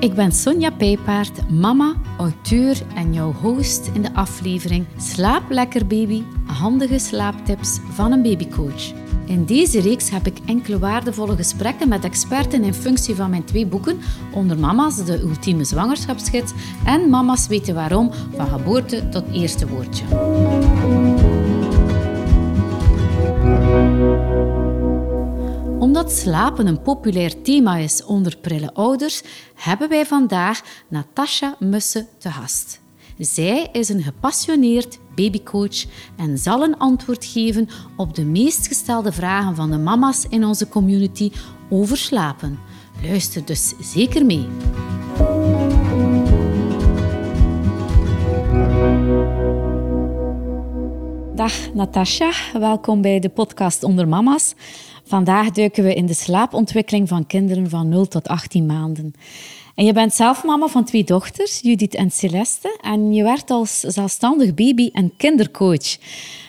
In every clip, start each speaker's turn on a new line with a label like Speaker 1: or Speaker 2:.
Speaker 1: Ik ben Sonja Pijpaard, mama, auteur en jouw host in de aflevering Slaap lekker baby, handige slaaptips van een babycoach. In deze reeks heb ik enkele waardevolle gesprekken met experten in functie van mijn twee boeken onder Mama's, de ultieme zwangerschapsgids en Mama's weten waarom, van geboorte tot eerste woordje. Omdat slapen een populair thema is onder prille ouders, hebben wij vandaag Natasha Musse te gast. Zij is een gepassioneerd babycoach en zal een antwoord geven op de meest gestelde vragen van de mama's in onze community over slapen. Luister dus zeker mee. Dag Natasha, welkom bij de podcast Onder Mama's. Vandaag duiken we in de slaapontwikkeling van kinderen van 0 tot 18 maanden. En je bent zelf mama van twee dochters, Judith en Celeste, en je werkt als zelfstandig baby- en kindercoach.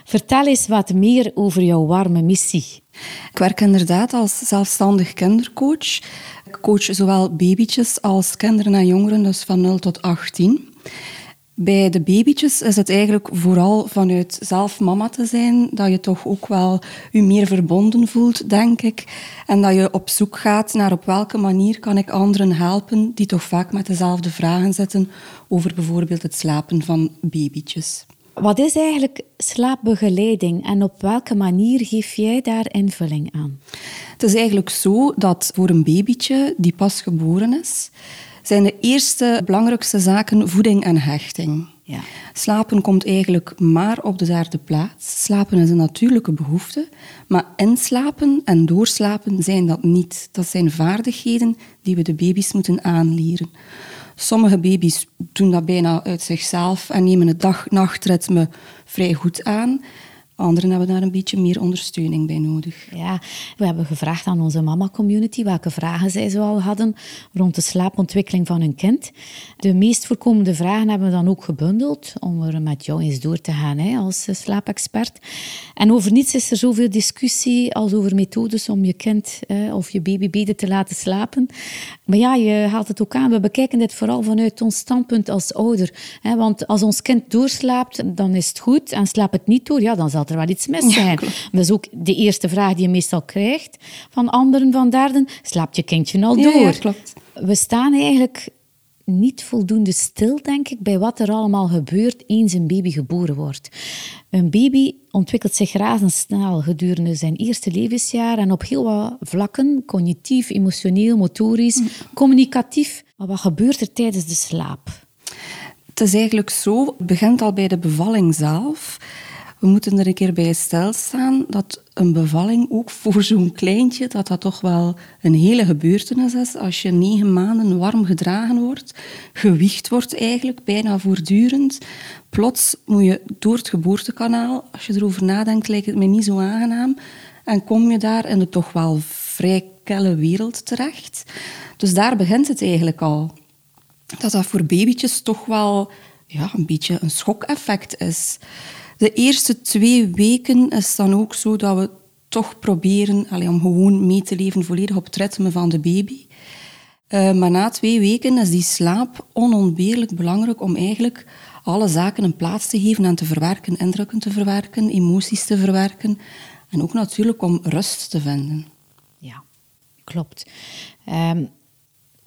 Speaker 1: Vertel eens wat meer over jouw warme missie.
Speaker 2: Ik werk inderdaad als zelfstandig kindercoach. Ik coach zowel babytjes als kinderen en jongeren, dus van 0 tot 18. Bij de babytjes is het eigenlijk vooral vanuit zelf mama te zijn dat je toch ook wel je meer verbonden voelt, denk ik. En dat je op zoek gaat naar op welke manier kan ik anderen helpen die toch vaak met dezelfde vragen zitten over bijvoorbeeld het slapen van babytjes.
Speaker 1: Wat is eigenlijk slaapbegeleiding en op welke manier geef jij daar invulling aan?
Speaker 2: Het is eigenlijk zo dat voor een babytje die pas geboren is, zijn de eerste belangrijkste zaken voeding en hechting. Ja. Slapen komt eigenlijk maar op de derde plaats. Slapen is een natuurlijke behoefte, maar inslapen en doorslapen zijn dat niet. Dat zijn vaardigheden die we de baby's moeten aanleren. Sommige baby's doen dat bijna uit zichzelf en nemen het dag-nachtritme vrij goed aan. Anderen hebben daar een beetje meer ondersteuning bij nodig.
Speaker 1: Ja, we hebben gevraagd aan onze mama-community welke vragen zij zoal hadden rond de slaapontwikkeling van hun kind. De meest voorkomende vragen hebben we dan ook gebundeld om er met jou eens door te gaan hè, als slaapexpert. En over niets is er zoveel discussie als over methodes om je kind eh, of je baby beter te laten slapen. Maar ja, je haalt het ook aan. We bekijken dit vooral vanuit ons standpunt als ouder. Hè, want als ons kind doorslaapt, dan is het goed. En slaapt het niet door, ja, dan zal er wel iets mis zijn. dat is ook de eerste vraag die je meestal krijgt van anderen, van derden. Slaapt je kindje al door?
Speaker 2: Ja, klopt.
Speaker 1: We staan eigenlijk niet voldoende stil, denk ik, bij wat er allemaal gebeurt eens een baby geboren wordt. Een baby ontwikkelt zich razendsnel gedurende zijn eerste levensjaar en op heel wat vlakken, cognitief, emotioneel, motorisch, mm. communicatief. Maar wat gebeurt er tijdens de slaap?
Speaker 2: Het is eigenlijk zo, het begint al bij de bevalling zelf. We moeten er een keer bij stilstaan dat een bevalling ook voor zo'n kleintje, dat dat toch wel een hele gebeurtenis is. Als je negen maanden warm gedragen wordt, gewicht wordt eigenlijk bijna voortdurend. Plots moet je door het geboortekanaal, als je erover nadenkt, lijkt het me niet zo aangenaam. En kom je daar in de toch wel vrij kelle wereld terecht. Dus daar begint het eigenlijk al. Dat dat voor babytjes toch wel ja, een beetje een schokeffect is. De eerste twee weken is dan ook zo dat we toch proberen allee, om gewoon mee te leven volledig op het ritme van de baby. Uh, maar na twee weken is die slaap onontbeerlijk belangrijk om eigenlijk alle zaken een plaats te geven en te verwerken, indrukken te verwerken, emoties te verwerken en ook natuurlijk om rust te vinden.
Speaker 1: Ja, klopt. Um,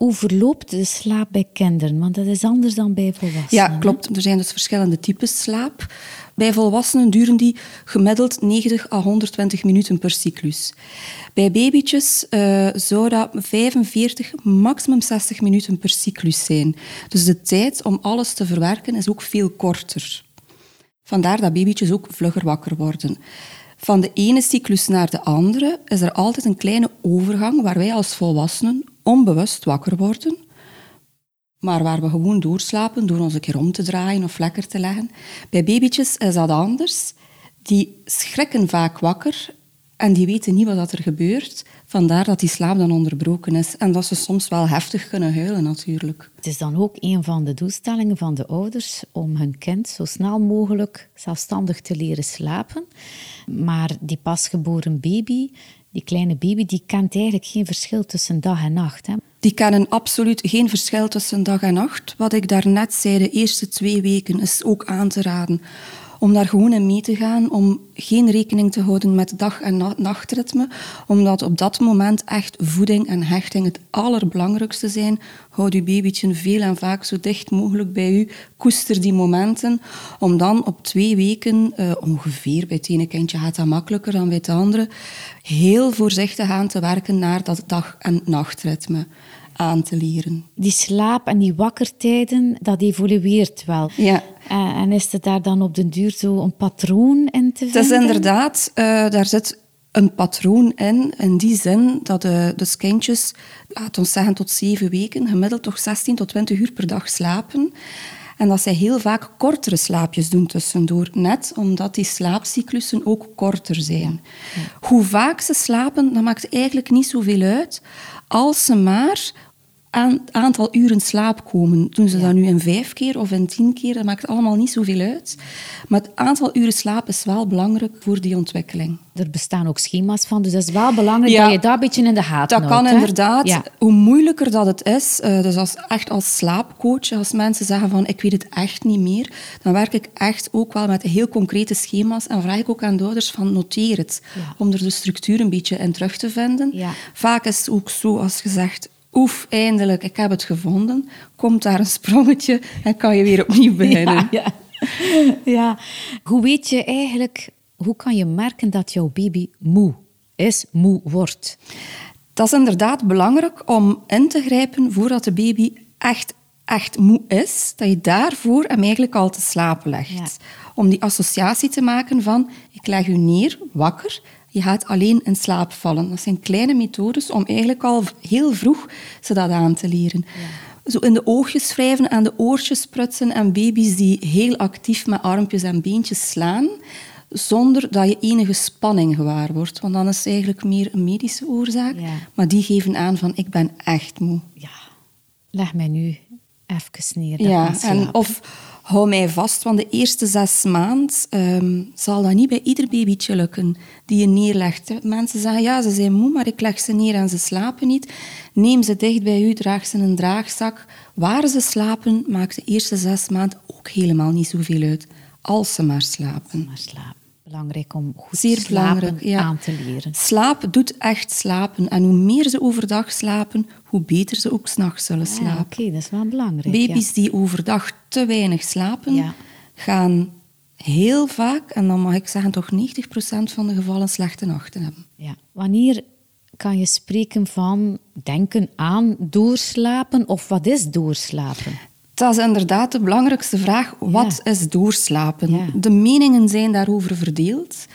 Speaker 1: hoe verloopt de slaap bij kinderen? Want dat is anders dan bij volwassenen.
Speaker 2: Ja, klopt. Er zijn dus verschillende types slaap. Bij volwassenen duren die gemiddeld 90 à 120 minuten per cyclus. Bij babytjes uh, zou dat 45, maximum 60 minuten per cyclus zijn. Dus de tijd om alles te verwerken is ook veel korter. Vandaar dat babytjes ook vlugger wakker worden. Van de ene cyclus naar de andere is er altijd een kleine overgang waar wij als volwassenen onbewust wakker worden, maar waar we gewoon doorslapen door ons een keer om te draaien of lekker te leggen. Bij babytjes is dat anders. Die schrikken vaak wakker en die weten niet wat er gebeurt. Vandaar dat die slaap dan onderbroken is. En dat ze soms wel heftig kunnen huilen, natuurlijk.
Speaker 1: Het is dan ook een van de doelstellingen van de ouders om hun kind zo snel mogelijk zelfstandig te leren slapen. Maar die pasgeboren baby die kleine baby die kent eigenlijk geen verschil tussen dag en nacht. Hè.
Speaker 2: Die kennen absoluut geen verschil tussen dag en nacht. Wat ik daarnet zei, de eerste twee weken is ook aan te raden om daar gewoon in mee te gaan, om geen rekening te houden met dag- en nachtritme, omdat op dat moment echt voeding en hechting het allerbelangrijkste zijn. Houd je babytje veel en vaak zo dicht mogelijk bij u, koester die momenten, om dan op twee weken, uh, ongeveer, bij het ene kindje gaat dat makkelijker dan bij het andere, heel voorzichtig aan te werken naar dat dag- en nachtritme aan te leren.
Speaker 1: Die slaap en die wakkertijden, dat evolueert wel.
Speaker 2: Ja.
Speaker 1: Uh, en is er daar dan op den duur zo een patroon in te vinden?
Speaker 2: Het is inderdaad, uh, daar zit een patroon in, in die zin dat de, de kindjes, laten we zeggen tot zeven weken, gemiddeld toch 16 tot 20 uur per dag slapen. En dat zij heel vaak kortere slaapjes doen tussendoor, net omdat die slaapcyclussen ook korter zijn. Hoe vaak ze slapen, dat maakt eigenlijk niet zoveel uit, als ze maar aantal uren slaap komen. Doen ze dat nu in vijf keer of in tien keer, dat maakt allemaal niet zoveel uit. Maar het aantal uren slaap is wel belangrijk voor die ontwikkeling.
Speaker 1: Er bestaan ook schema's van, dus het is wel belangrijk dat je dat een beetje in de gaten
Speaker 2: dat. Dat kan inderdaad. Hoe moeilijker dat het is, uh, dus als, echt als slaapcoach, als mensen zeggen van ik weet het echt niet meer, dan werk ik echt ook wel met heel concrete schema's en vraag ik ook aan de ouders van noteer het, om er de structuur een beetje in terug te vinden. Vaak is het ook zo als gezegd, oef, eindelijk, ik heb het gevonden. Komt daar een sprongetje en kan je weer opnieuw beginnen.
Speaker 1: Ja, ja. ja. Hoe weet je eigenlijk, hoe kan je merken dat jouw baby moe is, moe wordt?
Speaker 2: Dat is inderdaad belangrijk om in te grijpen voordat de baby echt, echt moe is. Dat je daarvoor hem eigenlijk al te slapen legt. Om die associatie te maken van, ik leg u neer, wakker, je gaat alleen in slaap vallen. Dat zijn kleine methodes om eigenlijk al heel vroeg ze dat aan te leren. Zo in de oogjes wrijven, aan de oortjes prutsen en baby's die heel actief met armpjes en beentjes slaan, zonder dat je enige spanning gewaar wordt. Want dan is het eigenlijk meer een medische oorzaak. Maar die geven aan van ik ben echt moe.
Speaker 1: Ja, leg mij nu even neer.
Speaker 2: Ja, en of hou mij vast, want de eerste zes maanden um, zal dat niet bij ieder babytje lukken die je neerlegt. Mensen zeggen, ja, ze zijn moe, maar ik leg ze neer en ze slapen niet. Neem ze dicht bij u, draag ze een draagzak. Waar ze slapen, maakt de eerste zes maanden ook helemaal niet zoveel uit. Als ze maar slapen.
Speaker 1: Maar slapen. Belangrijk om goed Zeer slapen ja. aan te leren.
Speaker 2: Slaap doet echt slapen. En hoe meer ze overdag slapen, hoe beter ze ook s'nachts zullen slapen. Ja,
Speaker 1: Oké, dat is wel belangrijk.
Speaker 2: Baby's die overdag te weinig slapen, gaan heel vaak, en dan mag ik zeggen toch 90% van de gevallen, slechte nachten hebben.
Speaker 1: Ja. Wanneer kan je spreken van denken aan doorslapen of wat is doorslapen?
Speaker 2: Dat is inderdaad de belangrijkste vraag. Wat is doorslapen? De meningen zijn daarover verdeeld.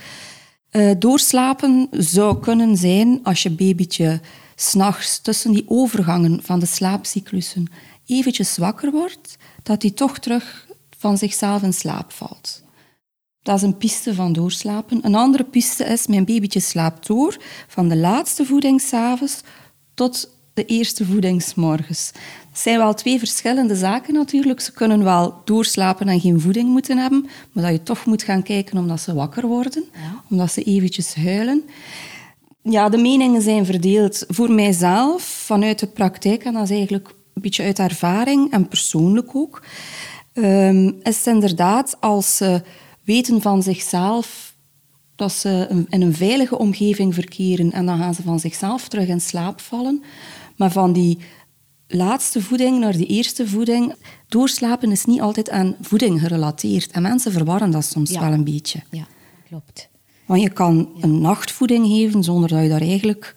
Speaker 2: Uh, doorslapen zou kunnen zijn als je babytje s'nachts tussen die overgangen van de slaapcyclussen eventjes wakker wordt, dat hij toch terug van zichzelf in slaap valt. Dat is een piste van doorslapen. Een andere piste is, mijn babytje slaapt door van de laatste voeding s'avonds tot de eerste voedingsmorgens. Het zijn wel twee verschillende zaken natuurlijk. Ze kunnen wel doorslapen en geen voeding moeten hebben, maar dat je toch moet gaan kijken omdat ze wakker worden, omdat ze eventjes huilen. Ja, de meningen zijn verdeeld. Voor mijzelf, vanuit de praktijk, en dat is eigenlijk een beetje uit ervaring en persoonlijk ook, um, is het inderdaad als ze weten van zichzelf dat ze in een veilige omgeving verkeren en dan gaan ze van zichzelf terug in slaap vallen. Maar van die laatste voeding naar die eerste voeding, doorslapen is niet altijd aan voeding gerelateerd. En mensen verwarren dat soms wel een beetje.
Speaker 1: Ja, klopt.
Speaker 2: Want je kan een nachtvoeding geven zonder dat je daar eigenlijk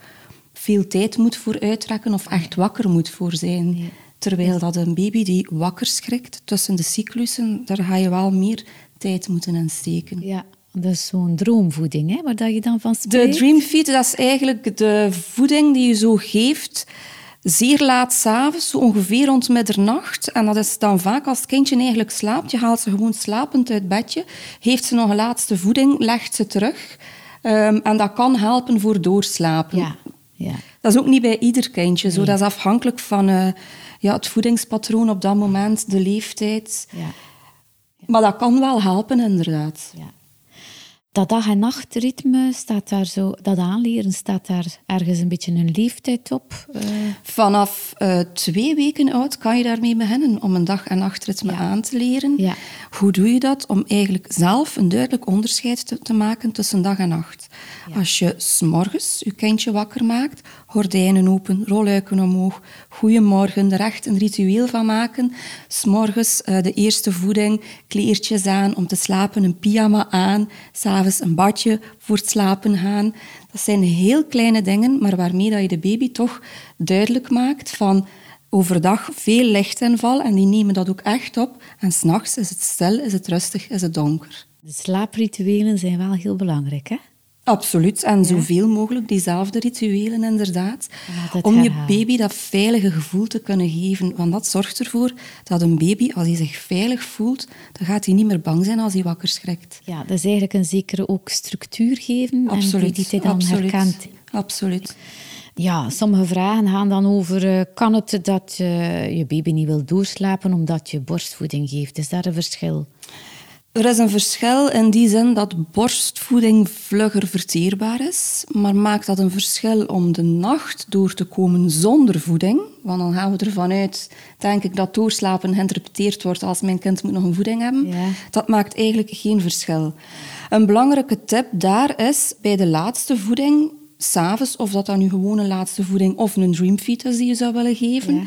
Speaker 2: veel tijd moet voor uittrekken of echt wakker moet voor zijn. Terwijl dat een baby die wakker schrikt tussen de cyclussen, daar ga je wel meer tijd moeten insteken.
Speaker 1: Ja, dat is zo'n droomvoeding, hè, waar dat je dan van spreekt.
Speaker 2: De dreamfeed, dat is eigenlijk de voeding die je zo geeft zeer laat s'avonds, zo ongeveer rond middernacht. En dat is dan vaak als het kindje eigenlijk slaapt. Je haalt ze gewoon slapend uit bedje. Heeft ze nog een laatste voeding, legt ze terug. Um, en dat kan helpen voor doorslapen.
Speaker 1: Ja, ja.
Speaker 2: Dat is ook niet bij ieder kindje zo. Dat is afhankelijk van uh, ja, het voedingspatroon op dat moment, de leeftijd.
Speaker 1: Ja.
Speaker 2: Maar dat kan wel helpen, inderdaad.
Speaker 1: Ja. Dat dag- en nachtritme, staat daar zo, dat aanleren, staat daar ergens een beetje een leeftijd op? Uh...
Speaker 2: Vanaf uh, twee weken oud kan je daarmee beginnen om een dag- en nachtritme ja. aan te leren.
Speaker 1: Ja.
Speaker 2: Hoe doe je dat? Om eigenlijk zelf een duidelijk onderscheid te, te maken tussen dag en nacht. Ja. Als je s'morgens je kindje wakker maakt, gordijnen open, rolluiken omhoog, goeiemorgen, er echt een ritueel van maken. S'morgens uh, de eerste voeding, kleertjes aan om te slapen, een pyjama aan, s'avonds een badje voor het slapen gaan. Dat zijn heel kleine dingen, maar waarmee dat je de baby toch duidelijk maakt van overdag veel lichtinval en die nemen dat ook echt op. En s'nachts is het stil, is het rustig, is het donker.
Speaker 1: De slaaprituelen zijn wel heel belangrijk, hè?
Speaker 2: Absoluut. En zoveel mogelijk diezelfde rituelen, inderdaad. Om je baby dat veilige gevoel te kunnen geven. Want dat zorgt ervoor dat een baby, als hij zich veilig voelt, dan gaat hij niet meer bang zijn als hij wakker schrikt.
Speaker 1: Ja, dat is eigenlijk een zekere ook structuur geven.
Speaker 2: Absoluut.
Speaker 1: En die hij dan
Speaker 2: Absoluut.
Speaker 1: herkent.
Speaker 2: Absoluut.
Speaker 1: Ja, sommige vragen gaan dan over... Uh, kan het dat uh, je baby niet wil doorslapen omdat je borstvoeding geeft? Is daar een verschil?
Speaker 2: Er is een verschil in die zin dat borstvoeding vlugger verteerbaar is, maar maakt dat een verschil om de nacht door te komen zonder voeding? Want dan gaan we ervan uit, denk ik, dat doorslapen geïnterpreteerd wordt als mijn kind moet nog een voeding hebben.
Speaker 1: Ja.
Speaker 2: Dat maakt eigenlijk geen verschil. Een belangrijke tip daar is bij de laatste voeding, s'avonds, of dat dan nu gewoon een laatste voeding of een dreamfeed is die je zou willen geven,
Speaker 1: Ja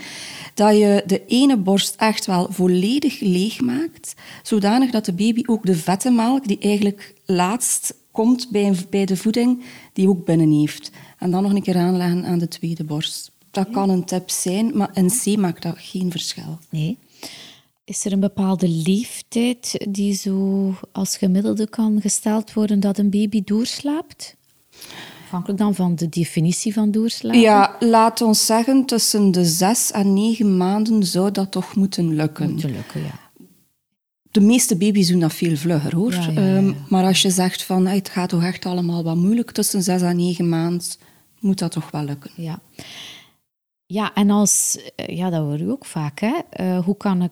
Speaker 2: dat je de ene borst echt wel volledig leeg maakt, zodanig dat de baby ook de vette melk, die eigenlijk laatst komt bij, bij de voeding, die ook binnen heeft. En dan nog een keer aanleggen aan de tweede borst. Dat kan een tip zijn, maar in C maakt dat geen verschil.
Speaker 1: Nee. Is er een bepaalde leeftijd die zo als gemiddelde kan gesteld worden dat een baby doorslaapt? Afhankelijk dan van de definitie van doorslapen?
Speaker 2: Ja, laat ons zeggen, tussen de zes en negen maanden zou dat toch moeten lukken.
Speaker 1: Moeten lukken, ja.
Speaker 2: De meeste baby's doen dat veel vlugger, hoor.
Speaker 1: Ja, ja, ja,
Speaker 2: um, maar als je zegt van het gaat toch echt allemaal wat moeilijk tussen zes en negen maanden, moet dat toch wel lukken.
Speaker 1: Ja, ja en als, ja, dat hoor je ook vaak, hè. Uh, hoe kan ik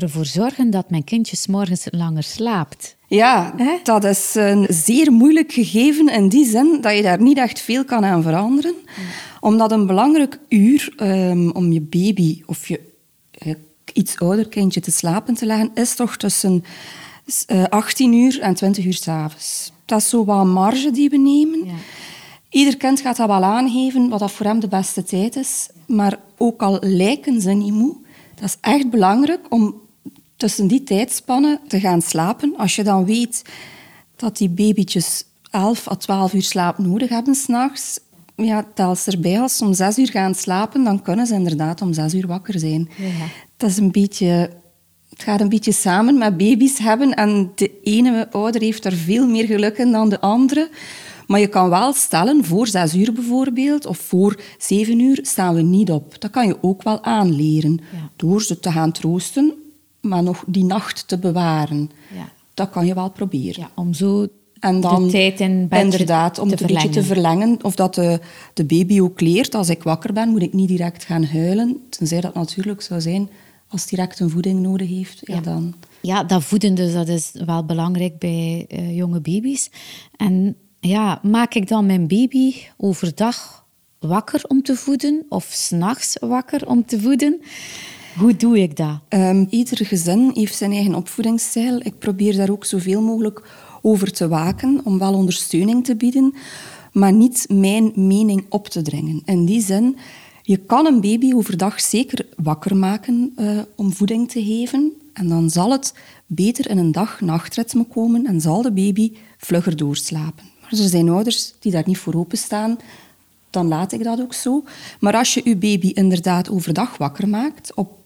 Speaker 1: ervoor zorgen dat mijn kindje morgens langer slaapt?
Speaker 2: Ja, dat is een zeer moeilijk gegeven in die zin dat je daar niet echt veel kan aan veranderen. Omdat een belangrijk uur um, om je baby of je uh, iets ouder kindje te slapen te leggen, is toch tussen uh, 18 uur en 20 uur s'avonds. Dat is zo wat marge die we nemen.
Speaker 1: Ja.
Speaker 2: Ieder kind gaat dat wel aangeven wat dat voor hem de beste tijd is. Maar ook al lijken ze niet moe, dat is echt belangrijk om tussen die tijdspannen te gaan slapen. Als je dan weet dat die babytjes 11 à 12 uur slaap nodig hebben s'nachts, ja, tel ze erbij. Als ze om 6 uur gaan slapen, dan kunnen ze inderdaad om 6 uur wakker zijn.
Speaker 1: Ja.
Speaker 2: Dat is een beetje... Het gaat een beetje samen met baby's hebben. En de ene ouder heeft er veel meer geluk in dan de andere. Maar je kan wel stellen, voor zes uur bijvoorbeeld, of voor zeven uur, staan we niet op. Dat kan je ook wel aanleren.
Speaker 1: Ja.
Speaker 2: Door ze te gaan troosten, maar nog die nacht te bewaren.
Speaker 1: Ja.
Speaker 2: Dat kan je wel proberen.
Speaker 1: Ja, om zo
Speaker 2: En dan
Speaker 1: de tijd in bed
Speaker 2: inderdaad, om
Speaker 1: te
Speaker 2: het een beetje te
Speaker 1: verlengen.
Speaker 2: Of dat de, de baby ook leert, als ik wakker ben, moet ik niet direct gaan huilen. Tenzij dat natuurlijk zou zijn als direct een voeding nodig heeft. Ja,
Speaker 1: Ja.
Speaker 2: dan...
Speaker 1: Ja, dat voeden dus, dat is wel belangrijk bij eh, jonge baby's. En ja, maak ik dan mijn baby overdag wakker om te voeden of s'nachts wakker om te voeden? Hoe doe ik dat?
Speaker 2: Ehm, ieder gezin heeft zijn eigen opvoedingsstijl. Ik probeer daar ook zoveel mogelijk over te waken, om wel ondersteuning te bieden, maar niet mijn mening op te dringen. In die zin, je kan een baby overdag zeker wakker maken eh, om voeding te geven. En dan zal het beter in een dag-nachtritme komen en zal de baby vlugger doorslapen. Maar er zijn ouders die daar niet voor openstaan. Dan laat ik dat ook zo. Maar als je je baby inderdaad overdag wakker maakt, op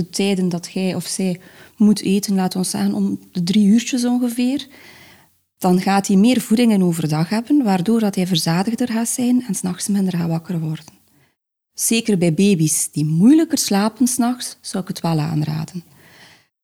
Speaker 2: de tijden dat jij of zij moet eten, laten we zeggen om de drie uurtjes ongeveer, dan gaat hij meer voedingen overdag hebben, waardoor dat hij verzadigder gaat zijn en s'nachts minder gaat wakker worden. Zeker bij baby's die moeilijker slapen s'nachts, zou ik het wel aanraden.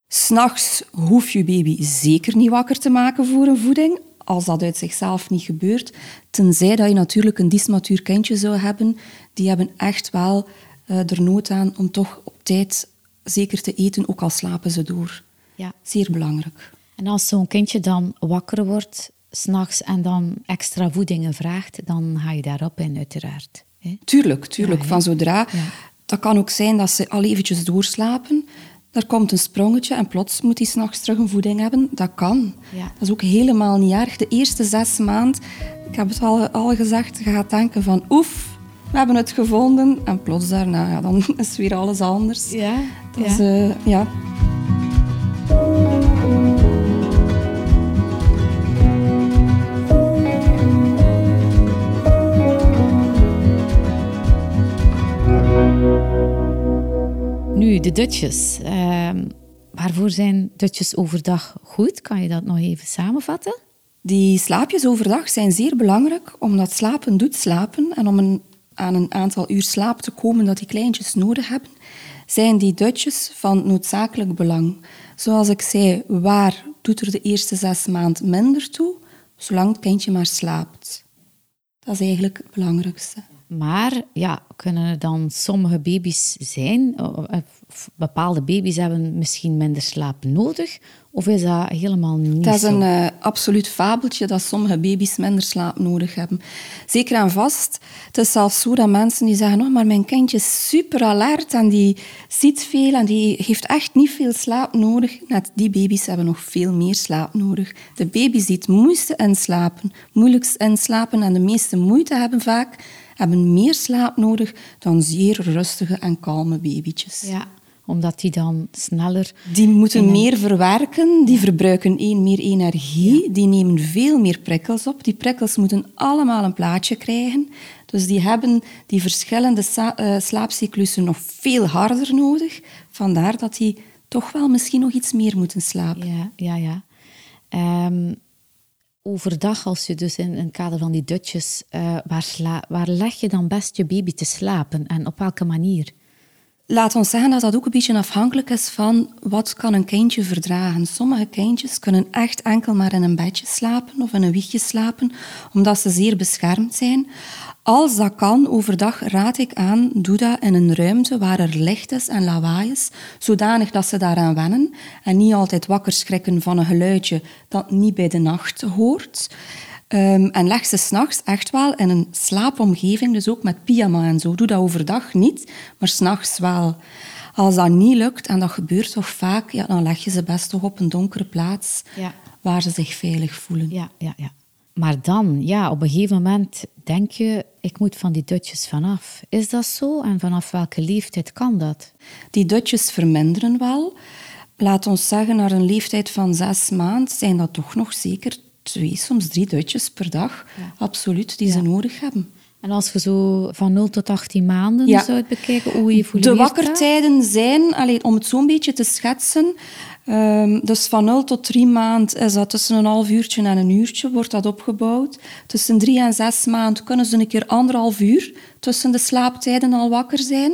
Speaker 2: S'nachts hoef je baby zeker niet wakker te maken voor een voeding, als dat uit zichzelf niet gebeurt. Tenzij dat je natuurlijk een dysmatuur kindje zou hebben. Die hebben echt wel uh, er nood aan om toch op tijd zeker te eten, ook al slapen ze door.
Speaker 1: Ja.
Speaker 2: Zeer belangrijk.
Speaker 1: En als zo'n kindje dan wakker wordt, s'nachts en dan extra voedingen vraagt, dan ga je daarop in, uiteraard.
Speaker 2: Tuurlijk, tuurlijk. Van zodra... Dat kan ook zijn dat ze al eventjes doorslapen. Er komt een sprongetje en plots moet hij s'nachts terug een voeding hebben. Dat kan. Ja. Dat is ook helemaal niet erg. De eerste zes maanden, ik heb het al, al gezegd, je gaat denken van oef, we hebben het gevonden. En plots daarna, ja, dan is weer alles anders.
Speaker 1: Ja,
Speaker 2: ja. Uh, ja.
Speaker 1: Nu, de dutjes. Uh, waarvoor zijn dutjes overdag goed? Kan je dat nog even samenvatten?
Speaker 2: Die slaapjes overdag zijn zeer belangrijk, omdat slapen doet slapen. En om een, aan een aantal uur slaap te komen dat die kleintjes nodig hebben, zijn die dutjes van noodzakelijk belang. Zoals ik zei, waar doet er de eerste zes maanden minder toe, zolang het kindje maar slaapt. Dat is eigenlijk het belangrijkste.
Speaker 1: Maar ja, kunnen er dan sommige baby's zijn, bepaalde baby's hebben misschien minder slaap nodig, of is dat helemaal niet
Speaker 2: Dat is
Speaker 1: een
Speaker 2: uh, absoluut fabeltje dat sommige baby's minder slaap nodig hebben. Zeker en vast. Het is zelfs zo dat mensen die zeggen, oh, maar mijn kindje is super alert en die ziet veel en die heeft echt niet veel slaap nodig. Net die baby's hebben nog veel meer slaap nodig. De baby's die het moeiste inslapen, moeilijkst inslapen en de meeste moeite hebben vaak, hebben meer slaap nodig dan zeer rustige en kalme babytjes.
Speaker 1: Ja, omdat die dan sneller...
Speaker 2: Die moeten meer verwerken, die verbruiken één meer energie, die nemen veel meer prikkels op. Die prikkels moeten allemaal een plaatje krijgen. Dus die hebben die verschillende uh, slaapcyclussen nog veel harder nodig. Vandaar dat die toch wel misschien nog iets meer moeten slapen.
Speaker 1: Ja, ja, ja. Um, overdag, als je dus in het kader van die dutjes, uh, waar, waar leg je dan best je baby te slapen en op welke manier?
Speaker 2: Laat ons zeggen dat dat ook een beetje afhankelijk is van wat kan een kindje verdragen. Sommige kindjes kunnen echt enkel maar in een bedje slapen of in een wiegje slapen, omdat ze zeer beschermd zijn. Als dat kan, overdag raad ik aan, doe dat in een ruimte waar er licht is en lawaai is, zodanig dat ze daaraan wennen en niet altijd wakker schrikken van een geluidje dat niet bij de nacht hoort. Um, en leg ze s'nachts echt wel in een slaapomgeving, dus ook met pyjama en zo. Doe dat overdag niet, maar s'nachts wel. Als dat niet lukt, en dat gebeurt toch vaak, ja, dan leg je ze best toch op een donkere plaats ja. waar ze zich veilig voelen.
Speaker 1: Ja, ja, ja. Maar dan, ja, op een gegeven moment denk je, ik moet van die dutjes vanaf. Is dat zo? En vanaf welke leeftijd kan dat?
Speaker 2: Die dutjes verminderen wel. Laat ons zeggen, naar een leeftijd van zes maanden zijn dat toch nog zeker twee, soms drie dutjes per dag. Absoluut, die ze nodig hebben.
Speaker 1: En als je zo van 0 tot 18 maanden ja. zou bekijken, hoe evolueert
Speaker 2: De wakkertijden zijn, alleen, om het zo'n beetje te schetsen, um, dus van 0 tot 3 maanden is dat tussen een half uurtje en een uurtje, wordt dat opgebouwd. Tussen 3 en 6 maanden kunnen ze een keer anderhalf uur tussen de slaaptijden al wakker zijn.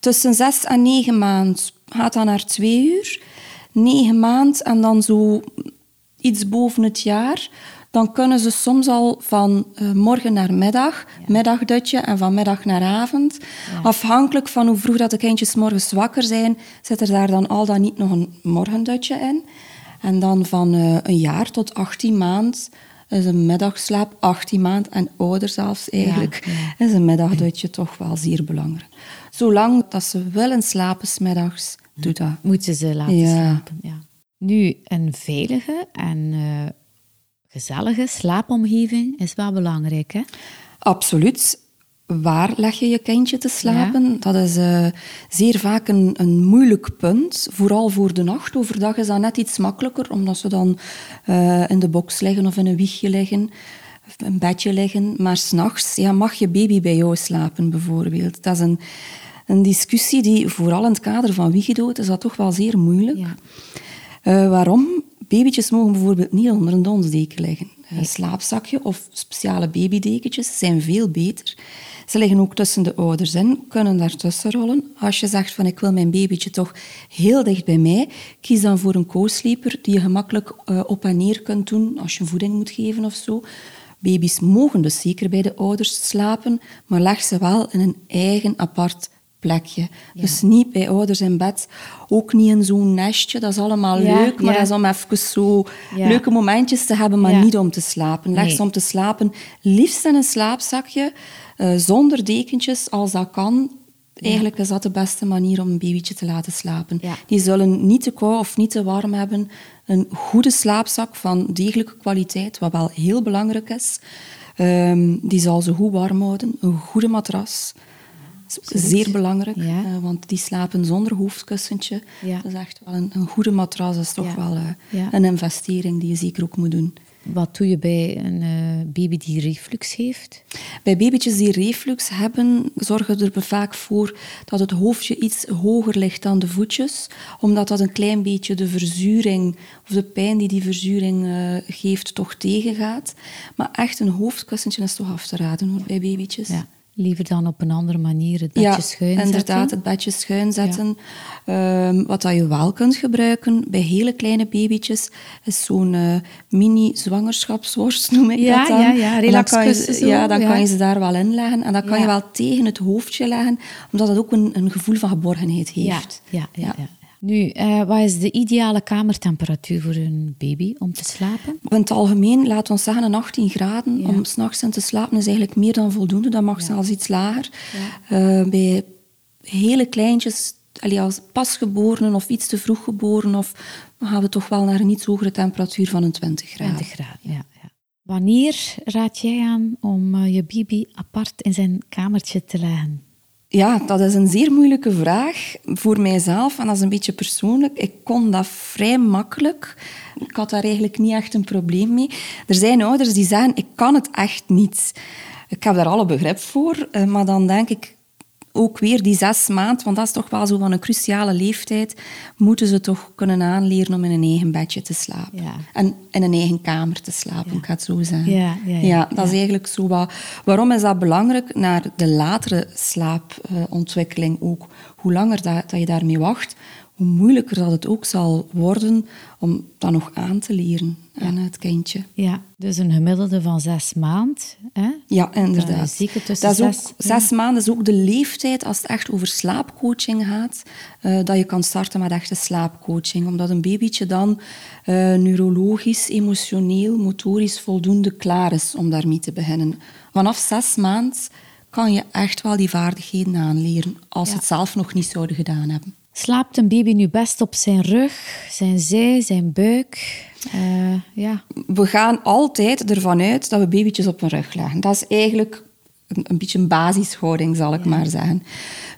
Speaker 2: Tussen 6 en 9 maanden gaat dat naar 2 uur. 9 maanden en dan zo iets boven het jaar, dan kunnen ze soms al van uh, morgen naar middag, ja. middagdutje en van middag naar avond. Afhankelijk van hoe vroeg dat de kindjes morgens wakker zijn, zit er daar dan al dan niet nog een morgendutje in. En dan van uh, een jaar tot 18 maand is een middagslaap, 18 maand en ouder zelfs eigenlijk, ja, is een middagdutje toch wel zeer belangrijk. Zolang dat ze willen slapen smiddags, doe dat.
Speaker 1: Moeten ze laten slapen, ja. Nu, een veilige en uh, gezellige slaapomgeving is wel belangrijk, hè?
Speaker 2: Absoluut. Waar leg je je kindje te slapen? Dat is uh, zeer vaak een, een, moeilijk punt, vooral voor de nacht. Overdag is dat net iets makkelijker, omdat ze dan uh, in de box liggen of in een wiegje liggen, of een bedje liggen. Maar s'nachts ja, mag je baby bij jou slapen, bijvoorbeeld. Dat is een, een discussie die, vooral in het kader van wiegedood, is dat toch wel zeer moeilijk. Ja. Uh, waarom? Babytjes mogen bijvoorbeeld niet onder een donsdeken liggen. Een slaapzakje of speciale babydekentjes zijn veel beter. Ze liggen ook tussen de ouders in, kunnen daartussen rollen. Als je zegt van ik wil mijn babytje toch heel dicht bij mij, kies dan voor een co-sleeper die je gemakkelijk uh, op en neer kunt doen als je voeding moet geven of zo. Baby's mogen dus zeker bij de ouders slapen, maar leg ze wel in een eigen apart plekje. Dus niet bij ouders in bed, ook niet in zo'n nestje. Dat is allemaal
Speaker 1: Ja,
Speaker 2: leuk, maar
Speaker 1: ja.
Speaker 2: dat is om even zo leuke momentjes te hebben, maar niet om te slapen. Leg
Speaker 1: Nee.
Speaker 2: om te slapen, liefst in een slaapzakje, eh, zonder dekentjes als dat kan. Eigenlijk is dat de beste manier om een babytje te laten slapen. Die zullen niet te koud of niet te warm hebben. Een goede slaapzak van degelijke kwaliteit, wat wel heel belangrijk is. Ehm, die zal ze goed warm houden. Een goede matras. Is zeer belangrijk,
Speaker 1: Ja.
Speaker 2: eh, want die slapen zonder hoofdkussentje.
Speaker 1: Ja.
Speaker 2: Dat is echt wel een, een goede matras. Dat is toch wel eh, een investering die je zeker ook moet doen.
Speaker 1: Wat doe je bij een eh, baby die reflux heeft?
Speaker 2: Bij babytjes die reflux hebben, zorgen er vaak voor dat het hoofdje iets hoger ligt dan de voetjes, omdat dat een klein beetje de verzuring of de pijn die die verzuring geeft toch tegengaat. Maar echt een hoofdkussentje is toch af te raden hoor, bij babytjes.
Speaker 1: Ja. Liever dan op een andere manier het bedje
Speaker 2: Ja,
Speaker 1: schuin zetten?
Speaker 2: inderdaad, het bedje schuin zetten. Ehm, wat dat je wel kunt gebruiken bij hele kleine babytjes, is zo'n eh, mini-zwangerschapsworst, noem ik
Speaker 1: Ja,
Speaker 2: dat dan.
Speaker 1: ja, ja,
Speaker 2: En dan kan je,
Speaker 1: relaxkussen zo,
Speaker 2: Ja, dan kan je ze daar wel in leggen. En dat kan je wel tegen het hoofdje leggen, omdat het ook een, een gevoel van geborgenheid heeft.
Speaker 1: ja, ja. ja. Nu, eh, wat is de ideale kamertemperatuur voor een baby om te slapen?
Speaker 2: In het algemeen, laat ons zeggen, een 18 graden
Speaker 1: Ja.
Speaker 2: om s'nachts in te slapen is eigenlijk meer dan voldoende. Dat mag zelfs iets lager. Eh, bij hele kleintjes, allee, als pasgeborenen of iets te vroeg geboren, of, dan gaan we toch wel naar een iets hogere temperatuur van een 20 graden.
Speaker 1: 20 graden, ja. ja. Wanneer raad jij aan om eh, je baby apart in zijn kamertje te leggen?
Speaker 2: Ja, dat is een zeer moeilijke vraag voor mijzelf. En dat is een beetje persoonlijk. Ik kon dat vrij makkelijk. Ik had daar eigenlijk niet echt een probleem mee. Er zijn ouders die zeggen, ik kan het echt niet. Ik heb daar alle begrip voor. eh, Maar dan denk ik ook weer die zes maanden, want dat is toch wel zo van een cruciale leeftijd, moeten ze toch kunnen aanleren om in een eigen bedje te slapen.
Speaker 1: Ja.
Speaker 2: En in een eigen kamer te slapen, ik ga het zo zeggen.
Speaker 1: Ja, ja, ja.
Speaker 2: dat is eigenlijk zo wat... Waarom is dat belangrijk? Naar de latere slaapontwikkeling ook. Hoe langer dat, dat je daarmee wacht, hoe moeilijker dat het ook zal worden om dat nog aan te leren aan het kindje.
Speaker 1: Ja, dus een gemiddelde van zes maanden. Hè?
Speaker 2: Ja, inderdaad.
Speaker 1: het tussen
Speaker 2: dat is ook,
Speaker 1: zes-
Speaker 2: zes maanden is ook de leeftijd, als het echt over slaapcoaching gaat, eh, dat je kan starten met echte slaapcoaching. Omdat een babytje dan eh, neurologisch, emotioneel, motorisch voldoende klaar is om daarmee te beginnen. Vanaf zes maanden kan je echt wel die vaardigheden aanleren, als ze
Speaker 1: Ja.
Speaker 2: het zelf nog niet zouden gedaan hebben.
Speaker 1: Slaapt een baby nu best op zijn rug, zijn zij, zijn buik? Eh, ja.
Speaker 2: we gaan altijd ervan uit dat we babytjes op hun rug leggen. Dat is eigenlijk een, een beetje een basishouding, zal ik maar zeggen.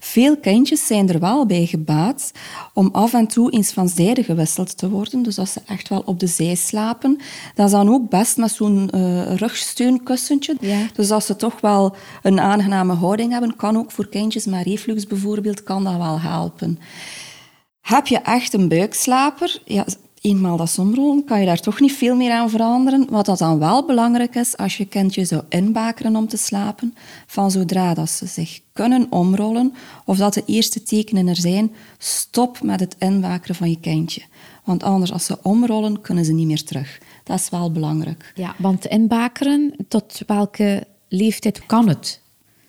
Speaker 2: Veel kindjes zijn er wel bij gebaat om af en toe eens van zijde gewisseld te worden. Dus als ze echt wel op de zij slapen. Dat is dan ook best met zo'n eh, rugsteunkussentje.
Speaker 1: Ja.
Speaker 2: Dus als ze toch wel een aangename houding hebben, kan ook voor kindjes met reflux bijvoorbeeld, kan dat wel helpen. Heb je echt een buikslaper? Ja, eenmaal dat somrollen kan je daar toch niet veel meer aan veranderen. Wat dat dan wel belangrijk is, als je kindje zou inbakeren om te slapen, van zodra dat ze zich kunnen omrollen, of dat de eerste tekenen er zijn, stop met het inbakeren van je kindje. Want anders, als ze omrollen, kunnen ze niet meer terug. Dat is wel belangrijk.
Speaker 1: ja, want inbakeren, tot welke leeftijd kan het?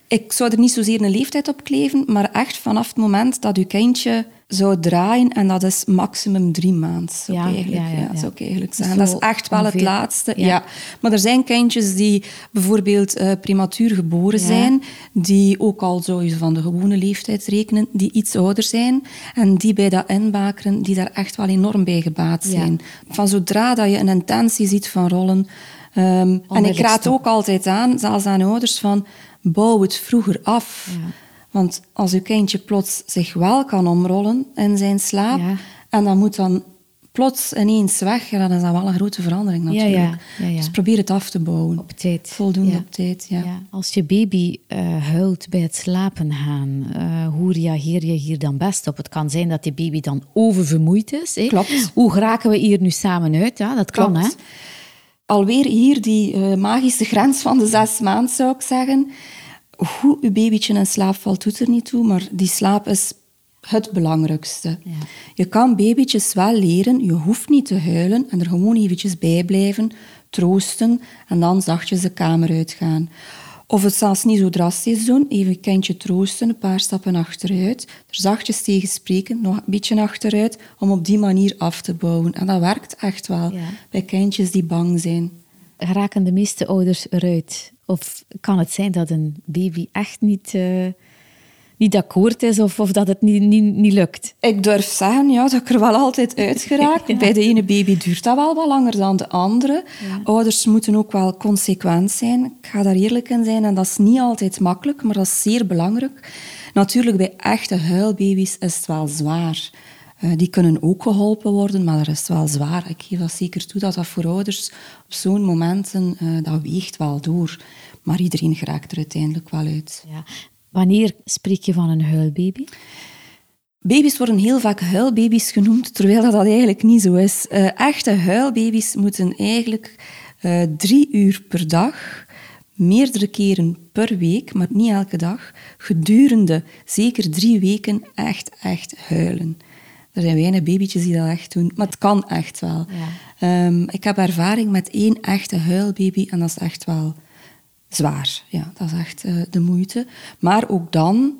Speaker 2: Ik zou er niet zozeer een leeftijd op kleven, maar echt vanaf het moment dat uw kindje zou draaien, en dat is maximum drie maanden, zou,
Speaker 1: Ja,
Speaker 2: ik, eigenlijk,
Speaker 1: ja, ja,
Speaker 2: zou ik eigenlijk
Speaker 1: Zo
Speaker 2: zeggen. Dat is echt wel het laatste.
Speaker 1: ja.
Speaker 2: Maar er zijn kindjes die bijvoorbeeld eh, prematuur geboren zijn, die ook al zou je van de gewone leeftijd rekenen, die iets ouder zijn, en die bij dat inbakeren, die daar echt wel enorm bij gebaat zijn. Van zodra dat je een intentie ziet van rollen... ehm, en ik raad ook altijd aan, zelfs aan ouders, van bouw het vroeger af.
Speaker 1: Ja.
Speaker 2: Want als uw kindje plots zich wel kan omrollen in zijn slaap,
Speaker 1: Ja.
Speaker 2: en dat moet dan plots ineens weg, ja, dan is dat wel een grote verandering natuurlijk.
Speaker 1: ja, ja, ja.
Speaker 2: Dus probeer het af te bouwen.
Speaker 1: Op tijd.
Speaker 2: Voldoende op tijd, ja.
Speaker 1: Ja, als je baby eh, huilt bij het slapen gaan, eh, hoe reageer je hier dan best op? Het kan zijn dat die baby dan oververmoeid is. Hè?
Speaker 2: Klopt.
Speaker 1: Hoe geraken we hier nu samen uit? Ja, dat kan, hè?
Speaker 2: Alweer hier die eh, magische grens van de zes maanden, zou ik zeggen. Uw babytje in slaap valt, doet er niet toe, maar die slaap is het belangrijkste.
Speaker 1: Ja.
Speaker 2: Je kan babytjes wel leren, je hoeft niet te huilen en er gewoon eventjes bij blijven, troosten en dan zachtjes de kamer uitgaan. Of het zelfs niet zo drastisch doen, even een kindje troosten, een paar stappen achteruit, er zachtjes tegen spreken, nog een beetje achteruit, om op die manier af te bouwen. En dat werkt echt wel bij kindjes die bang zijn.
Speaker 1: Raken de meeste ouders eruit? Of kan het zijn dat een baby echt niet... Uh niet akkoord is of, of dat het niet, niet, niet lukt?
Speaker 2: Ik durf zeggen ja, dat ik er wel altijd uitgeraakt. Bij de ene baby duurt dat wel wat langer dan de andere. Ouders moeten ook wel consequent zijn. Ik ga daar eerlijk in zijn en dat is niet altijd makkelijk, maar dat is zeer belangrijk. Natuurlijk, bij echte huilbaby's is het wel zwaar. Uh, die kunnen ook geholpen worden, maar dat is wel zwaar. Ik geef dat zeker toe dat dat voor ouders op zo'n momenten, uh, dat weegt wel door. Maar iedereen geraakt er uiteindelijk wel uit.
Speaker 1: Ja. Wanneer spreek je van een huilbaby?
Speaker 2: Baby's worden heel vaak huilbaby's genoemd, terwijl dat, eigenlijk niet zo is. Uh, echte huilbaby's moeten eigenlijk drie uur per dag, meerdere keren per week, maar niet elke dag, gedurende zeker drie weken echt, echt huilen. Er zijn weinig babytjes die dat echt doen, maar het kan echt wel. Ja. Um, ik heb ervaring met één echte huilbaby en dat is echt wel zwaar. Ja, dat is echt uh, de moeite. Maar ook dan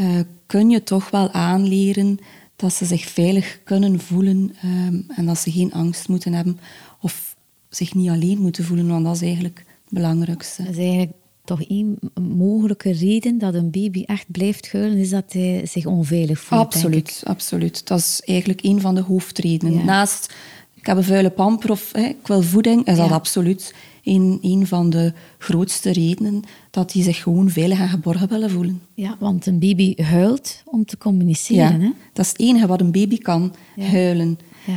Speaker 2: uh, kun je toch wel aanleren dat ze zich veilig kunnen voelen um, en dat ze geen angst moeten hebben of zich niet alleen moeten voelen, want dat is eigenlijk het belangrijkste.
Speaker 1: Dat is eigenlijk toch één mogelijke reden dat een baby echt blijft huilen, is dat hij zich onveilig voelt.
Speaker 2: Absoluut, absoluut. Dat is eigenlijk een van de hoofdredenen. Ja. Naast ik heb een vuile pamper of hè, ik wil voeding, is dat absoluut een, een van de grootste redenen dat die zich gewoon veilig en geborgen willen voelen.
Speaker 1: Ja, want een baby huilt om te communiceren.
Speaker 2: Ja,
Speaker 1: hè?
Speaker 2: dat is het enige wat een baby kan, huilen. Ja.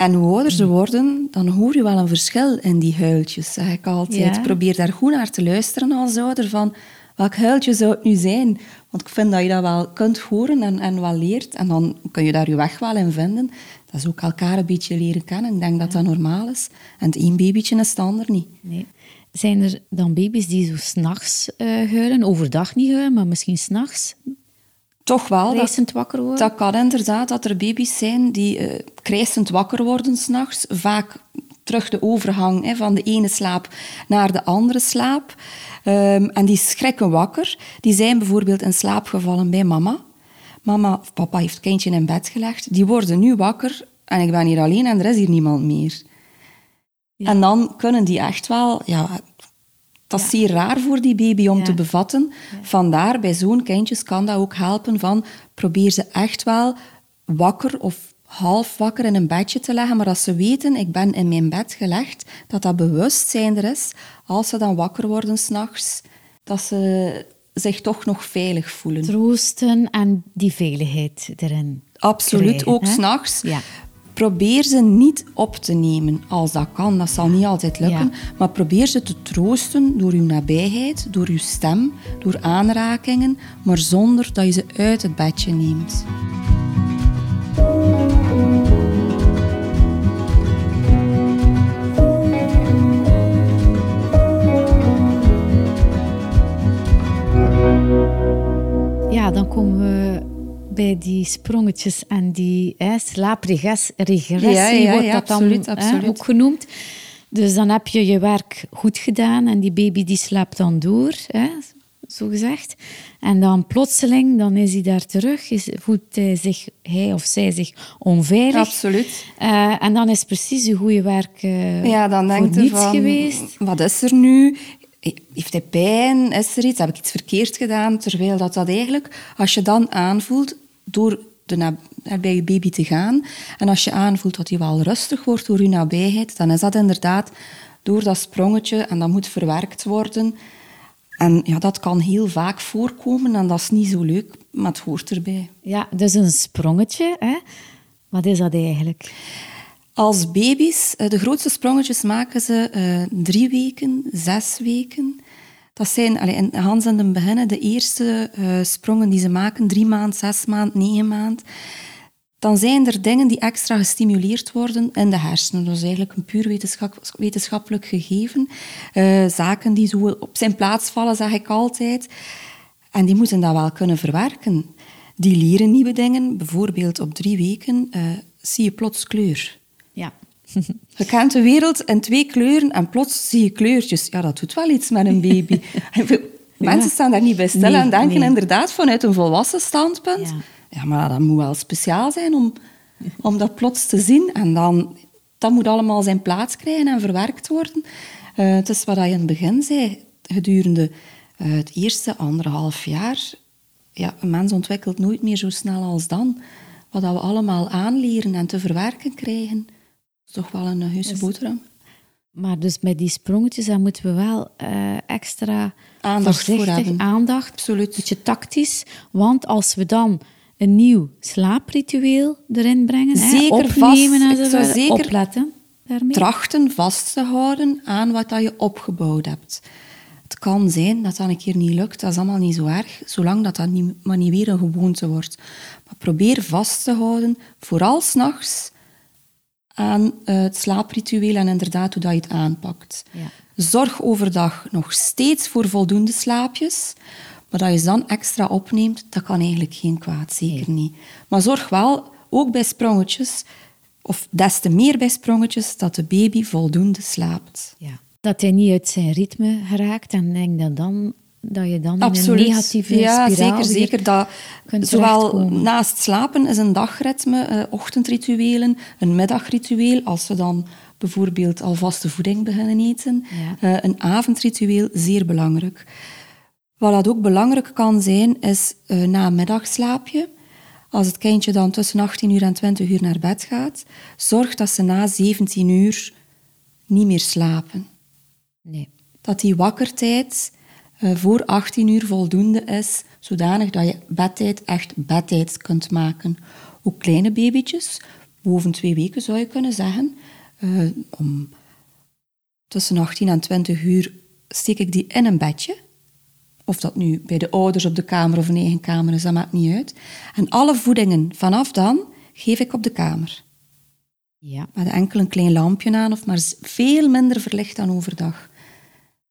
Speaker 2: En hoe ouder ze worden, dan hoor je wel een verschil in die huiltjes, zeg ik altijd. Probeer daar goed naar te luisteren als ouder, van welk huiltje zou het nu zijn? Want ik vind dat je dat wel kunt horen en, en wel leert. En dan kun je daar je weg wel in vinden. Dat is ook elkaar een beetje leren kennen. Ik denk dat dat normaal is. En het een babytje is het ander niet.
Speaker 1: Nee. Zijn er dan baby's die zo s'nachts uh, huilen? Overdag niet huilen, maar misschien s'nachts?
Speaker 2: Toch wel.
Speaker 1: Krijsend wakker worden?
Speaker 2: Dat kan inderdaad, dat er baby's zijn die uh, krijsend wakker worden s'nachts. Vaak terug de overgang hè, van de ene slaap naar de andere slaap. Um, en die schrikken wakker. Die zijn bijvoorbeeld in slaap gevallen bij mama. Mama of papa heeft het kindje in bed gelegd. Die worden nu wakker en ik ben hier alleen en er is hier niemand meer. En dan kunnen die echt wel... Ja, dat is zeer raar voor die baby om te bevatten. Vandaar, bij zo'n kindjes kan dat ook helpen van... Probeer ze echt wel wakker of half wakker in een bedje te leggen, maar als ze weten, ik ben in mijn bed gelegd, dat dat bewustzijn er is, als ze dan wakker worden s'nachts, dat ze zich toch nog veilig voelen.
Speaker 1: Troosten en die veiligheid erin.
Speaker 2: Absoluut, ook s'nachts. Ja. Probeer ze niet op te nemen als dat kan. Dat zal niet altijd lukken. Maar probeer ze te troosten door uw nabijheid, door uw stem, door aanrakingen, maar zonder dat je ze uit het bedje neemt.
Speaker 1: Bij die sprongetjes en die hè, slaapregressie, ja, ja, wordt dat dan absoluut, ook genoemd. Dus dan heb je je werk goed gedaan en die baby die slaapt dan door, hè, zo gezegd. En dan plotseling, dan is hij daar terug, is, voelt hij, zich, hij of zij zich onveilig.
Speaker 2: Absoluut.
Speaker 1: Uh, en dan is precies je goede werk uh, ja, dan voor niets van, geweest.
Speaker 2: Wat is er nu? Heeft hij pijn? Is er iets? Heb ik iets verkeerd gedaan? Terwijl dat, dat eigenlijk, als je dan aanvoelt door de naar bij je baby te gaan, en als je aanvoelt dat hij wel rustig wordt door je nabijheid, dan is dat inderdaad door dat sprongetje en dat moet verwerkt worden. En ja, dat kan heel vaak voorkomen en dat is niet zo leuk, maar het hoort erbij.
Speaker 1: Ja, dus een sprongetje, hè? wat is dat eigenlijk?
Speaker 2: Als baby's, eh, de grootste sprongetjes maken ze uh, drie weken, zes weken. Dat zijn, Hans en de beginnen, de eerste uh, sprongen die ze maken, drie maand, zes maand, negen maand. Dan zijn er dingen die extra gestimuleerd worden in de hersenen. Dat is eigenlijk een puur wetenschap, wetenschappelijk gegeven. Uh, zaken die zo op zijn plaats vallen, zeg ik altijd. En die moeten dat wel kunnen verwerken. Die leren nieuwe dingen. Bijvoorbeeld op drie weken zie je plots kleur. Je kent de wereld in twee kleuren en plots zie je kleurtjes. Ja, dat doet wel iets met een baby. Mensen staan daar niet bij stil en denken inderdaad vanuit een volwassen standpunt. Ja. ja. maar dat moet wel speciaal zijn om, om dat plots te zien. En dan, dat moet allemaal zijn plaats krijgen en verwerkt worden. Uh, het is wat je in het begin zei. Gedurende uh, het eerste anderhalf jaar... Ja, een mens ontwikkelt nooit meer zo snel als dan. Wat we allemaal aanleren en te verwerken krijgen, is toch wel een heuse boterham.
Speaker 1: Maar dus met die sprongetjes, dan moeten we wel uh, extra
Speaker 2: aandacht voor hebben.
Speaker 1: Aandacht,
Speaker 2: Absoluut.
Speaker 1: Een beetje tactisch. Want als we dan een nieuw slaapritueel erin brengen,
Speaker 2: zeker
Speaker 1: hè, opnemen
Speaker 2: vast, en
Speaker 1: zo,
Speaker 2: zeker
Speaker 1: opletten daarmee.
Speaker 2: trachten vast te houden aan wat je opgebouwd hebt. Het kan zijn dat dat een keer niet lukt, dat is allemaal niet zo erg, zolang dat, dat niet, maar niet weer een gewoonte wordt. Maar probeer vast te houden, vooral s'nachts, aan uh, het slaapritueel en inderdaad hoe dat je het aanpakt.
Speaker 1: Ja.
Speaker 2: Zorg overdag nog steeds voor voldoende slaapjes. Maar dat je ze dan extra opneemt, dat kan eigenlijk geen kwaad, zeker niet. Maar zorg wel, ook bij sprongetjes, of des te meer bij sprongetjes, dat de baby voldoende slaapt.
Speaker 1: Ja. Dat hij niet uit zijn ritme geraakt en denk dat dan dat je dan in een negatieve
Speaker 2: ja,
Speaker 1: spiraal
Speaker 2: zeker, zeker. Dat, zowel naast slapen is een dagritme, uh, ochtendrituelen, een middagritueel, als ze dan bijvoorbeeld al vaste voeding beginnen eten.
Speaker 1: Ja.
Speaker 2: Uh, een avondritueel, zeer belangrijk. Wat dat ook belangrijk kan zijn, is uh, na een middagslaapje. Als het kindje dan tussen 18 uur en 20 uur naar bed gaat, zorg dat ze na 17 uur niet meer slapen.
Speaker 1: Nee.
Speaker 2: Dat die wakkertijd voor 18 uur voldoende is, zodanig dat je bedtijd echt bedtijd kunt maken. Ook kleine babytjes, boven twee weken zou je kunnen zeggen, uh, om tussen 18 en 20 uur steek ik die in een bedje. Of dat nu bij de ouders op de kamer of een eigen kamer is, dat maakt niet uit. En alle voedingen vanaf dan geef ik op de kamer.
Speaker 1: Ja.
Speaker 2: Met enkel een klein lampje aan, of maar veel minder verlicht dan overdag.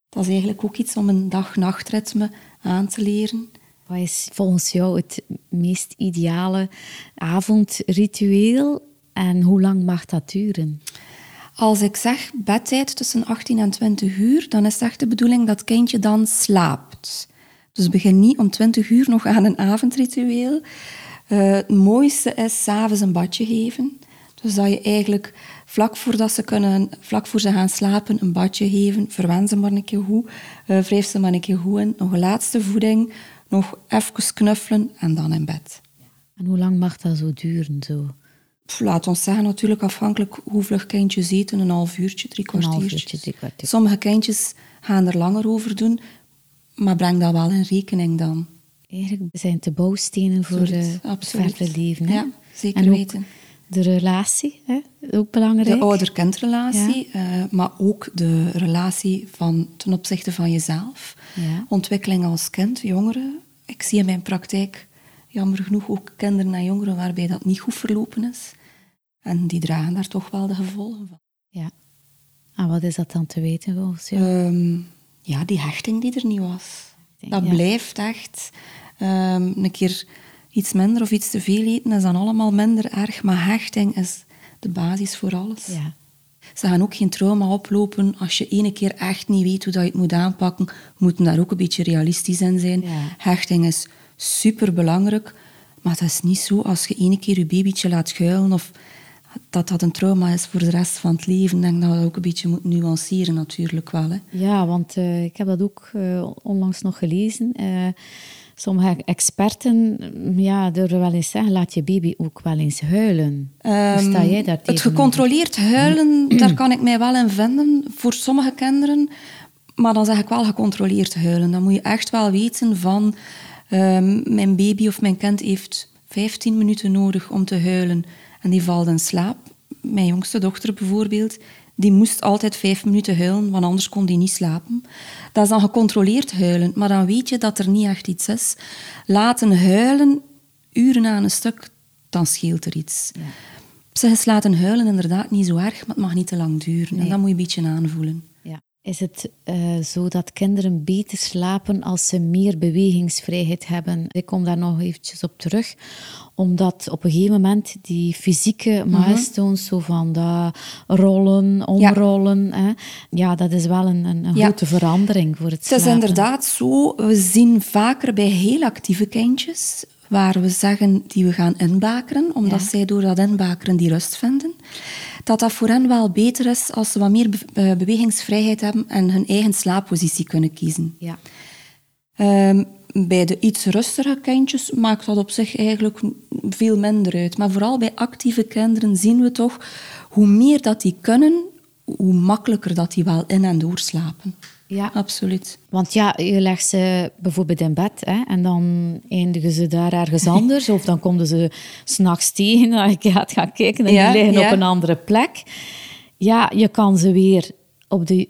Speaker 2: Dat is eigenlijk ook iets om een dag-nachtritme aan te leren.
Speaker 1: Wat is volgens jou het meest ideale avondritueel en hoe lang mag dat duren?
Speaker 2: Als ik zeg bedtijd tussen 18 en 20 uur, dan is het echt de bedoeling dat het kindje dan slaapt. Dus begin niet om 20 uur nog aan een avondritueel. Uh, het mooiste is s'avonds een badje geven. Dus dat je eigenlijk vlak voordat ze kunnen, vlak voor ze gaan slapen, een badje geven, verwen ze maar een keer goed, uh, wrijf ze maar een keer goed in, nog een laatste voeding, nog even knuffelen en dan in bed.
Speaker 1: En hoe lang mag dat zo duren? Zo?
Speaker 2: Laat ons zeggen, natuurlijk afhankelijk hoe vlug kindjes eten, een half uurtje, drie kwartiertje.
Speaker 1: Een half uurtje, drie kwartier.
Speaker 2: Sommige kindjes gaan er langer over doen, maar breng dat wel in rekening dan.
Speaker 1: Eigenlijk zijn het de bouwstenen voor het verdere leven. Hè?
Speaker 2: Ja, zeker
Speaker 1: en
Speaker 2: weten.
Speaker 1: De relatie, hè? ook belangrijk.
Speaker 2: De ouder-kindrelatie, ja. uh, maar ook de relatie van, ten opzichte van jezelf.
Speaker 1: Ja.
Speaker 2: Ontwikkeling als kind, jongeren. Ik zie in mijn praktijk jammer genoeg ook kinderen en jongeren waarbij dat niet goed verlopen is. En die dragen daar toch wel de gevolgen van.
Speaker 1: Ja. En wat is dat dan te weten volgens jou?
Speaker 2: Um, ja, die hechting die er niet was.
Speaker 1: Denk,
Speaker 2: dat
Speaker 1: ja.
Speaker 2: blijft echt. Um, een keer iets minder of iets te veel eten is dan allemaal minder erg, maar hechting is de basis voor alles.
Speaker 1: Ja.
Speaker 2: Ze gaan ook geen trauma oplopen als je ene keer echt niet weet hoe dat je het moet aanpakken. We moeten daar ook een beetje realistisch in zijn.
Speaker 1: Ja.
Speaker 2: Hechting is super belangrijk, maar dat is niet zo als je ene keer je babytje laat schuilen of dat dat een trauma is voor de rest van het leven. Ik denk dat we dat ook een beetje moeten nuanceren natuurlijk wel. Hè.
Speaker 1: Ja, want uh, ik heb dat ook uh, onlangs nog gelezen. Uh, sommige experten ja, durven wel eens zeggen, laat je baby ook wel eens huilen.
Speaker 2: Um,
Speaker 1: Hoe sta jij daar
Speaker 2: het gecontroleerd huilen, daar kan ik mij wel in vinden voor sommige kinderen. Maar dan zeg ik wel gecontroleerd huilen. Dan moet je echt wel weten van... Um, mijn baby of mijn kind heeft 15 minuten nodig om te huilen. En die valt in slaap. Mijn jongste dochter bijvoorbeeld, die moest altijd vijf minuten huilen, want anders kon die niet slapen. Dat is dan gecontroleerd huilen, maar dan weet je dat er niet echt iets is. Laten huilen, uren aan een stuk, dan scheelt er iets.
Speaker 1: Ja.
Speaker 2: Psychisch laten huilen inderdaad niet zo erg, maar het mag niet te lang duren.
Speaker 1: Nee.
Speaker 2: En dat moet je een beetje aanvoelen.
Speaker 1: Is het uh, zo dat kinderen beter slapen als ze meer bewegingsvrijheid hebben. Ik kom daar nog eventjes op terug, omdat op een gegeven moment die fysieke mhm. milestones, zo van dat rollen, omrollen, ja, hè, ja dat is wel een, een, grote verandering voor het slapen.
Speaker 2: Het is inderdaad zo, we zien vaker bij heel actieve kindjes, waar we zeggen die we gaan inbakeren, omdat zij door dat inbakeren die rust vinden dat dat voor hen wel beter is als ze wat meer eh, bewegingsvrijheid hebben en hun eigen slaappositie kunnen kiezen. Ja. Um, bij de iets rustige kindjes maakt dat op zich eigenlijk veel minder uit. Maar vooral bij actieve kinderen zien we toch hoe meer dat die kunnen, hoe makkelijker dat die wel in en doorslapen. Ja, absoluut.
Speaker 1: Want ja, je legt ze bijvoorbeeld in bed hè, en dan eindigen ze daar ergens anders. of dan komen ze s'nachts tegen en je gaat gaan kijken en die liggen op een andere plek. Ja, je kan ze weer op de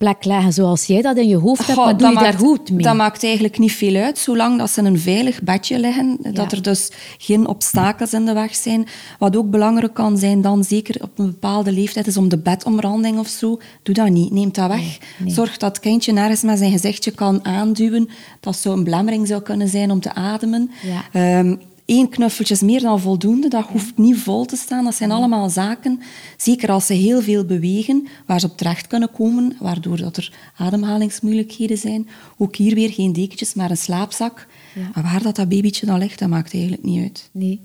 Speaker 1: plek leggen zoals jij dat in je hoofd hebt, maar doe je daar goed mee?
Speaker 2: Dat maakt eigenlijk niet veel uit, zolang dat ze in een veilig bedje liggen, dat er dus geen obstakels in de weg zijn. Wat ook belangrijk kan zijn dan, zeker op een bepaalde leeftijd, is om de bedomranding of zo. Doe dat niet, neem dat weg. Zorg dat het kindje nergens met zijn gezichtje kan aanduwen. Dat zou een belemmering zou kunnen zijn om te ademen. Ja. Um, Eén knuffeltje is meer dan voldoende. Dat hoeft niet vol te staan. Dat zijn allemaal zaken, zeker als ze heel veel bewegen, waar ze op terecht kunnen komen, waardoor dat er ademhalingsmoeilijkheden zijn. Ook hier weer geen dekentjes, maar een slaapzak. Ja. Maar waar dat, dat babytje dan ligt, dat maakt eigenlijk niet uit.
Speaker 1: Nee.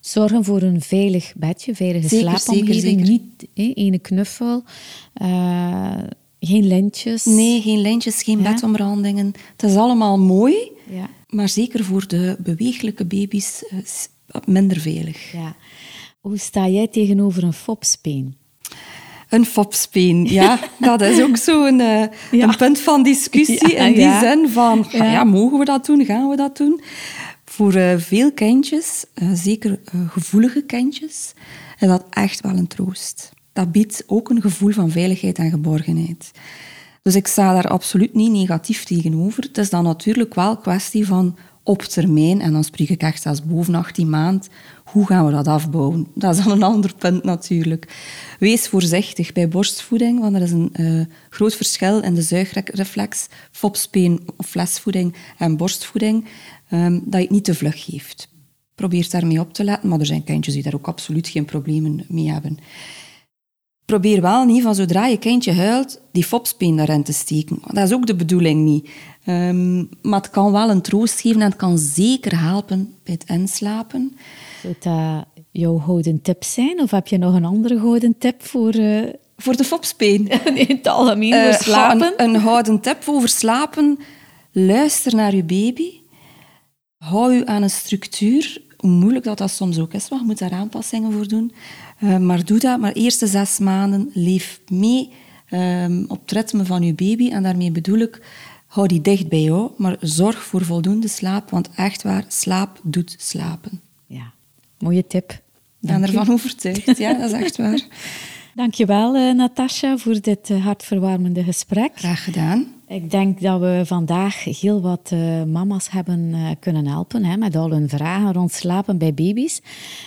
Speaker 1: Zorgen voor een veilig bedje, veilige zeker, slaapomgeving. Zeker, zeker. Niet één knuffel. Uh, geen lintjes.
Speaker 2: Nee, geen lintjes, geen ja. bedomrandingen. Het is allemaal mooi, ja. Maar zeker voor de bewegelijke baby's uh, minder veilig. Ja.
Speaker 1: Hoe sta jij tegenover een fopspeen?
Speaker 2: Een fopspeen, ja. dat is ook zo'n uh, een punt van discussie in die zin van, ja. mogen we dat doen, gaan we dat doen? Voor uh, veel kindjes, zeker gevoelige kindjes, is dat echt wel een troost. Dat biedt ook een gevoel van veiligheid en geborgenheid. Dus ik sta daar absoluut niet negatief tegenover. Het is dan natuurlijk wel een kwestie van op termijn, en dan spreek ik echt als boven 18 maand, hoe gaan we dat afbouwen? Dat is dan een ander punt natuurlijk. Wees voorzichtig bij borstvoeding, want er is een uh, groot verschil in de zuigreflex, fopspeen of flesvoeding en borstvoeding, um, dat je het niet te vlug geeft. Probeer daarmee op te letten, maar er zijn kindjes die daar ook absoluut geen problemen mee hebben probeer wel niet van zodra je kindje huilt, die fopspeen daarin te steken. Dat is ook de bedoeling niet. Um, maar het kan wel een troost geven en het kan zeker helpen bij het inslapen.
Speaker 1: Zou dat jouw gouden tip zijn? Of heb je nog een andere gouden tip voor... Uh...
Speaker 2: Voor de fopspeen?
Speaker 1: in het algemeen, voor slapen?
Speaker 2: Een, een gouden tip over slapen. Luister naar je baby. Hou je aan een structuur. Hoe moeilijk dat, dat soms ook is, maar je moet daar aanpassingen voor doen. Uh, maar doe dat, maar eerste zes maanden leef mee um, op het ritme van je baby. En daarmee bedoel ik, hou die dicht bij jou, maar zorg voor voldoende slaap. Want echt waar, slaap doet slapen.
Speaker 1: Ja, mooie tip. Ik
Speaker 2: ben ervan overtuigd, ja, dat is echt waar.
Speaker 1: Dankjewel, uh, Natasja, voor dit uh, hartverwarmende gesprek.
Speaker 2: Graag gedaan.
Speaker 1: Ik denk dat we vandaag heel wat uh, mama's hebben kunnen helpen hè, met al hun vragen rond slapen bij baby's.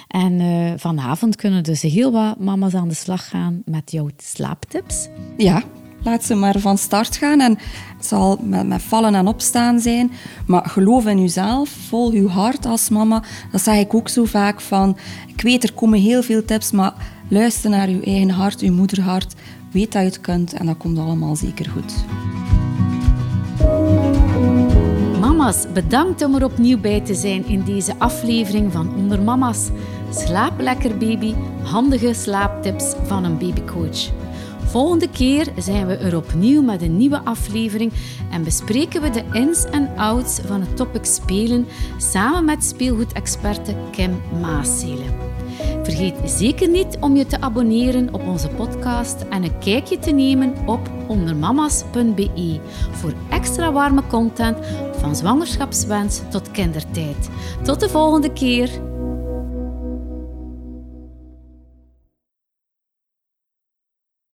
Speaker 1: En vanavond kunnen dus heel wat mama's aan de slag gaan met jouw slaaptips.
Speaker 2: Ja, laat ze maar van start gaan. En het zal met, met vallen en opstaan zijn. Maar geloof in jezelf, volg je hart als mama. Dat zeg ik ook zo vaak van... Ik weet, er komen heel veel tips, maar luister naar je eigen hart, je moederhart. Weet dat je het kunt en dat komt allemaal zeker goed.
Speaker 1: Mama's, bedankt om er opnieuw bij te zijn in deze aflevering van Onder Mama's. Slaap lekker baby, handige slaaptips van een babycoach. Volgende keer zijn we er opnieuw met een nieuwe aflevering en bespreken we de ins en outs van het topic spelen samen met speelgoedexperte Kim Maaselen. Vergeet zeker niet om je te abonneren op onze podcast en een kijkje te nemen op ondermamas.be voor extra warme content van zwangerschapswens tot kindertijd. Tot de volgende keer!